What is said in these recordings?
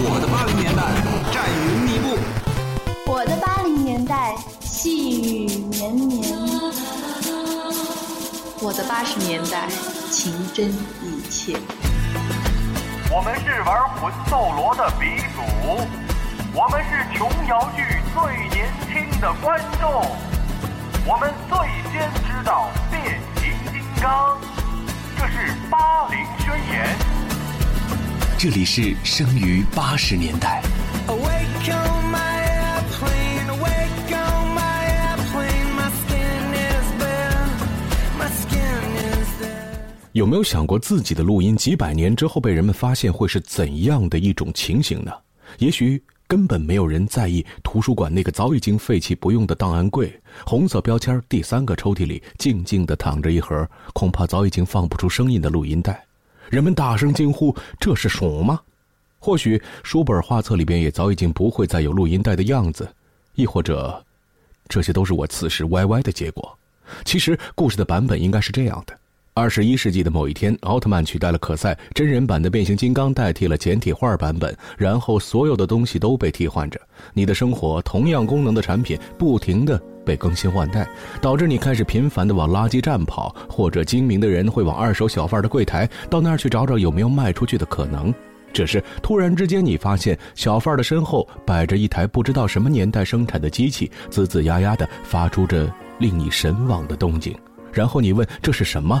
我的八零年代战云密布，我的八零年代细雨绵绵，我的八十年代情真意切。我们是玩魂斗罗的鼻祖，我们是琼瑶剧最年轻的观众，我们最先知道变形金刚，这是八零宣言。这里是生于八十年代。有没有想过自己的录音几百年之后被人们发现会是怎样的一种情形呢？也许根本没有人在意图书馆那个早已经废弃不用的档案柜，红色标签第三个抽屉里静静地躺着一盒恐怕早已经放不出声音的录音带。人们大声惊呼：“这是鼠吗？”或许书本画册里边也早已经不会再有录音带的样子，亦或者，这些都是我此时歪歪的结果。其实故事的版本应该是这样的：二十一世纪的某一天，奥特曼取代了可赛，真人版的变形金刚代替了简体画版本，然后所有的东西都被替换着。你的生活同样功能的产品不停的。被更新换代，导致你开始频繁的往垃圾站跑，或者精明的人会往二手小贩的柜台到那儿去找找有没有卖出去的可能。只是突然之间，你发现小贩的身后摆着一台不知道什么年代生产的机器，吱吱呀呀的发出着令你神往的动静。然后你问这是什么，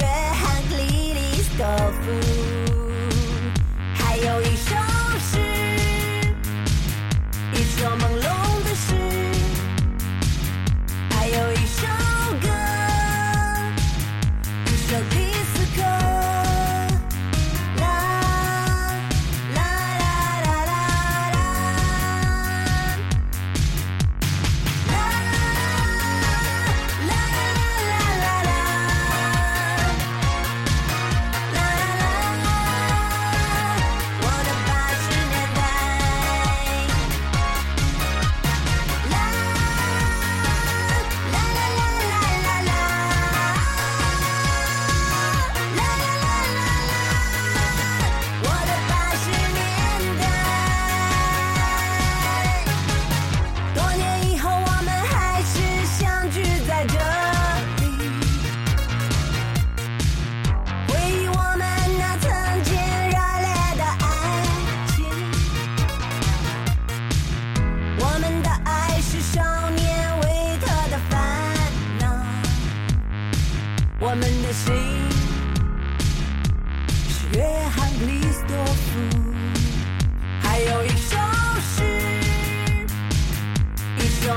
约翰克里里斯科夫还有一首诗一首梦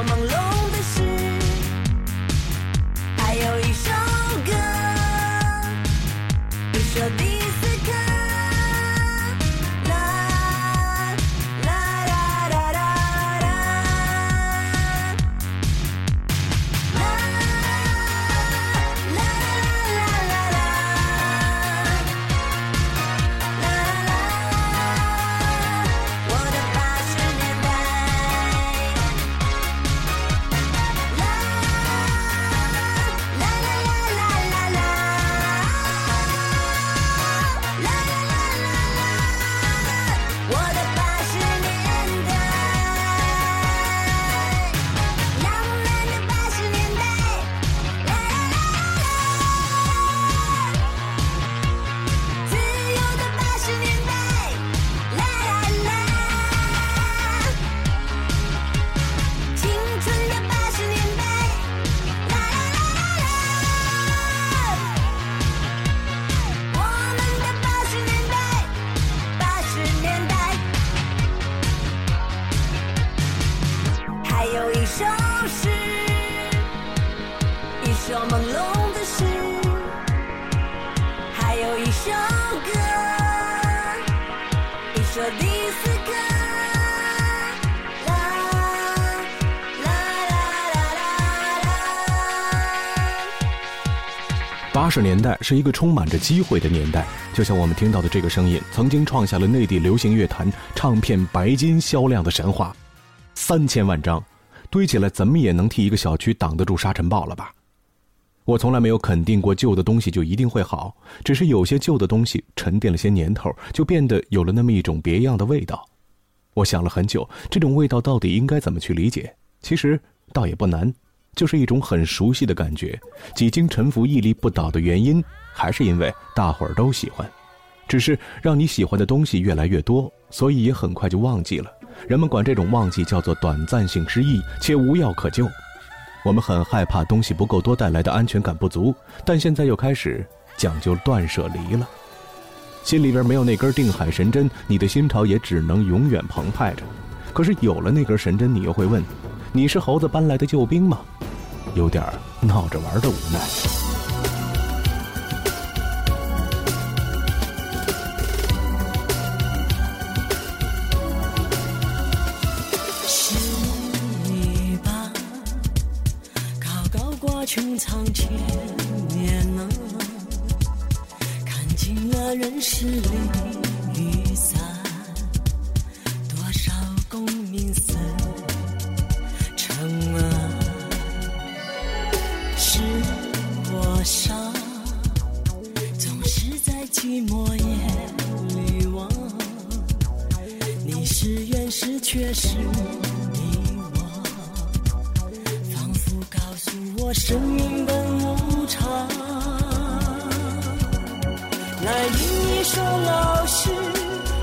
四。八十年代是一个充满着机会的年代，就像我们听到的这个声音，曾经创下了内地流行乐坛唱片白金销量的神话，三千万张，堆起来怎么也能替一个小区挡得住沙尘暴了吧？我从来没有肯定过旧的东西就一定会好，只是有些旧的东西沉淀了些年头，就变得有了那么一种别样的味道。我想了很久，这种味道到底应该怎么去理解？其实倒也不难。就是一种很熟悉的感觉，几经沉浮屹立不倒的原因，还是因为大伙儿都喜欢，只是让你喜欢的东西越来越多，所以也很快就忘记了。人们管这种忘记叫做短暂性失忆，且无药可救。我们很害怕东西不够多带来的安全感不足，但现在又开始讲究断舍离了。心里边没有那根定海神针，你的心潮也只能永远澎湃着。可是有了那根神针，你又会问。你是猴子搬来的救兵吗？有点闹着玩的无奈。是你吧？高高挂穹苍千年啊，看尽了人世离却是迷惘，仿佛告诉我生命本无常。来吟一首老诗，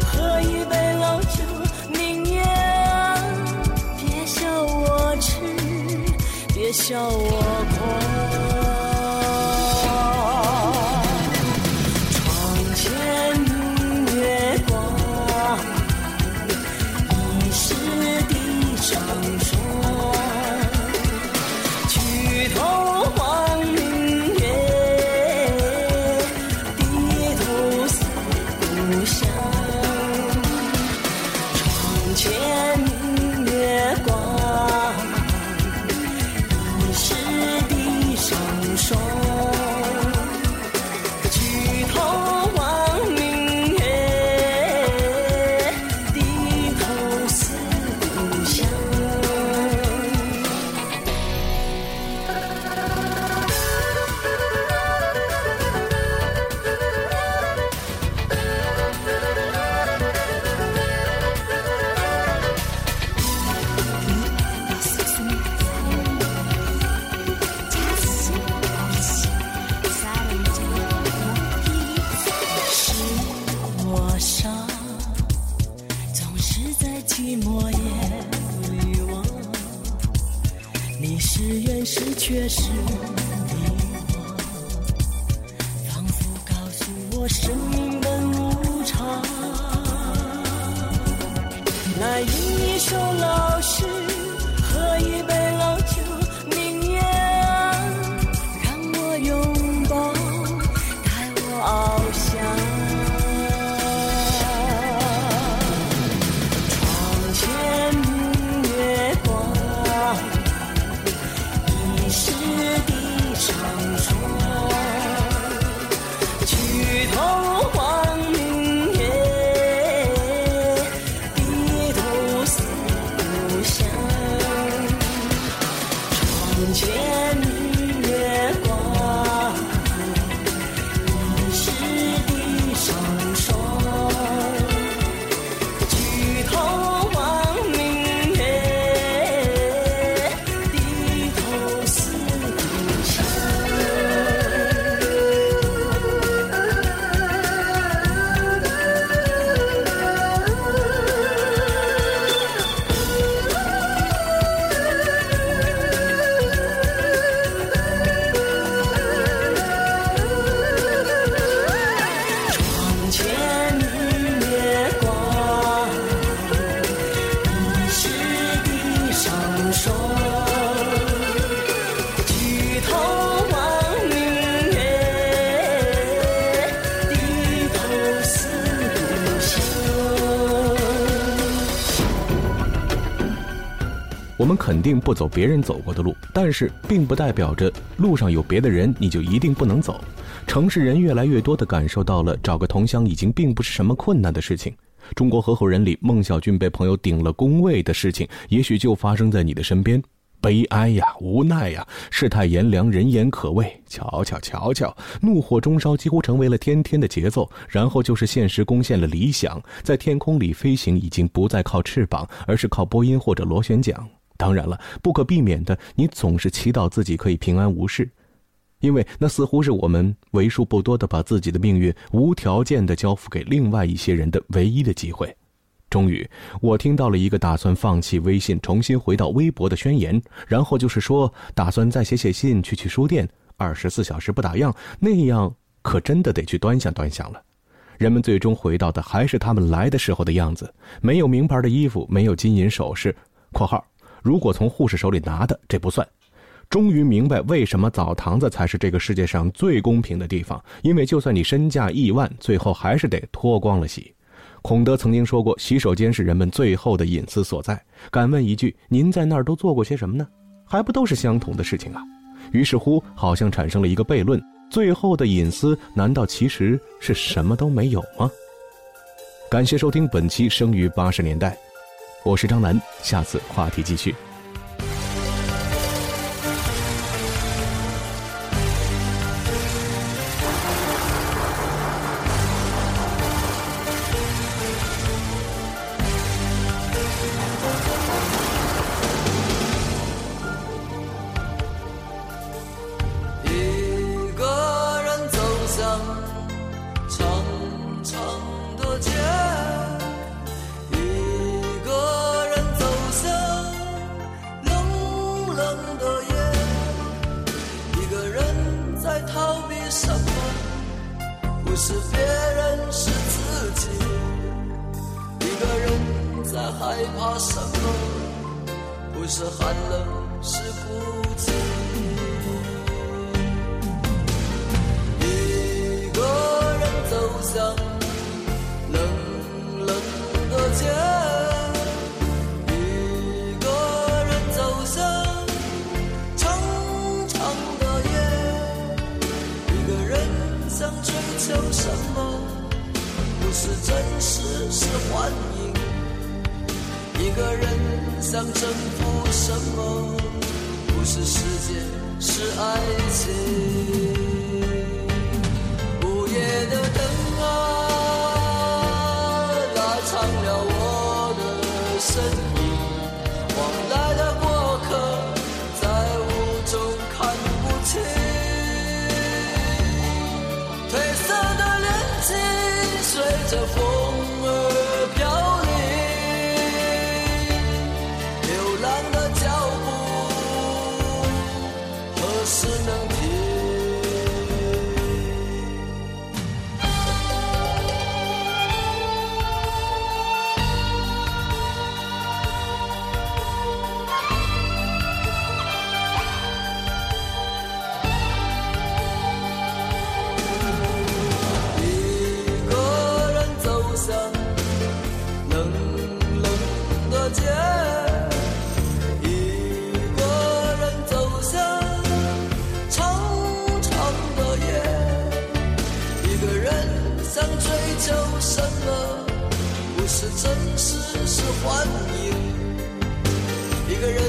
喝一杯老酒。明月别笑我痴别笑我狂。我们肯定不走别人走过的路，但是并不代表着路上有别的人你就一定不能走。城市人越来越多地感受到了找个同乡已经并不是什么困难的事情。中国合伙人里，孟小俊被朋友顶了工位的事情，也许就发生在你的身边。悲哀呀，无奈呀，世态炎凉，人言可畏。瞧瞧瞧瞧，怒火中烧几乎成为了天天的节奏。然后就是现实攻陷了理想，在天空里飞行已经不再靠翅膀，而是靠波音或者螺旋桨。当然了，不可避免的，你总是祈祷自己可以平安无事，因为那似乎是我们为数不多的把自己的命运无条件的交付给另外一些人的唯一的机会。终于，我听到了一个打算放弃微信、重新回到微博的宣言，然后就是说打算再写写信、去去书店，二十四小时不打烊，那样可真的得去端详端详了。人们最终回到的还是他们来的时候的样子，没有名牌的衣服，没有金银首饰（括号如果从护士手里拿的，这不算）。终于明白为什么澡堂子才是这个世界上最公平的地方，因为就算你身价亿万，最后还是得脱光了洗。孔德曾经说过：“洗手间是人们最后的隐私所在。”敢问一句，您在那儿都做过些什么呢？还不都是相同的事情啊？于是乎，好像产生了一个悖论：最后的隐私难道其实是什么都没有吗？感谢收听本期《生于八十年代》，我是张楠，下次话题继续。在害怕什么？不是寒冷，是孤寂。一个人走向冷冷的街，一个人走向长长的夜。一个人想追求什么？不是真实，是幻。想征服什么？不是世界，是爱情。想追求什么？不是真实，是幻影，一个人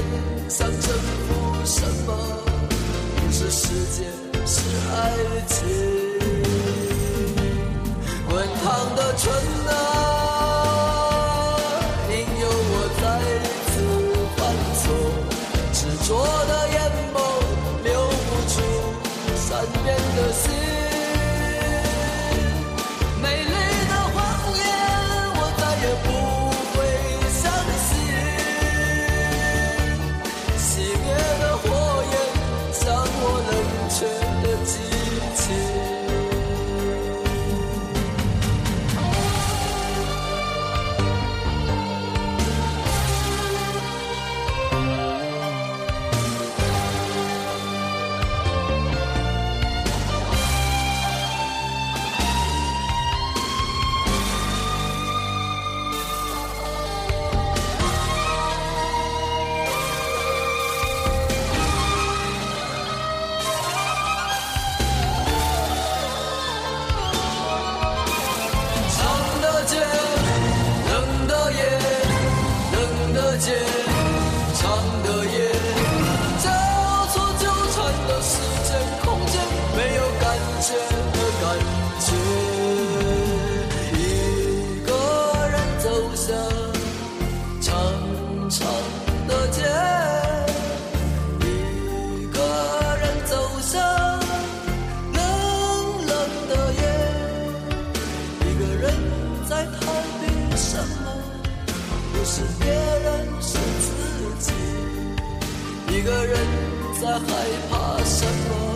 想征服什么？不是世界，是爱情。滚烫的春啊，应有我再次犯错。执着的眼眸，留不住善变的心。人在害怕什么。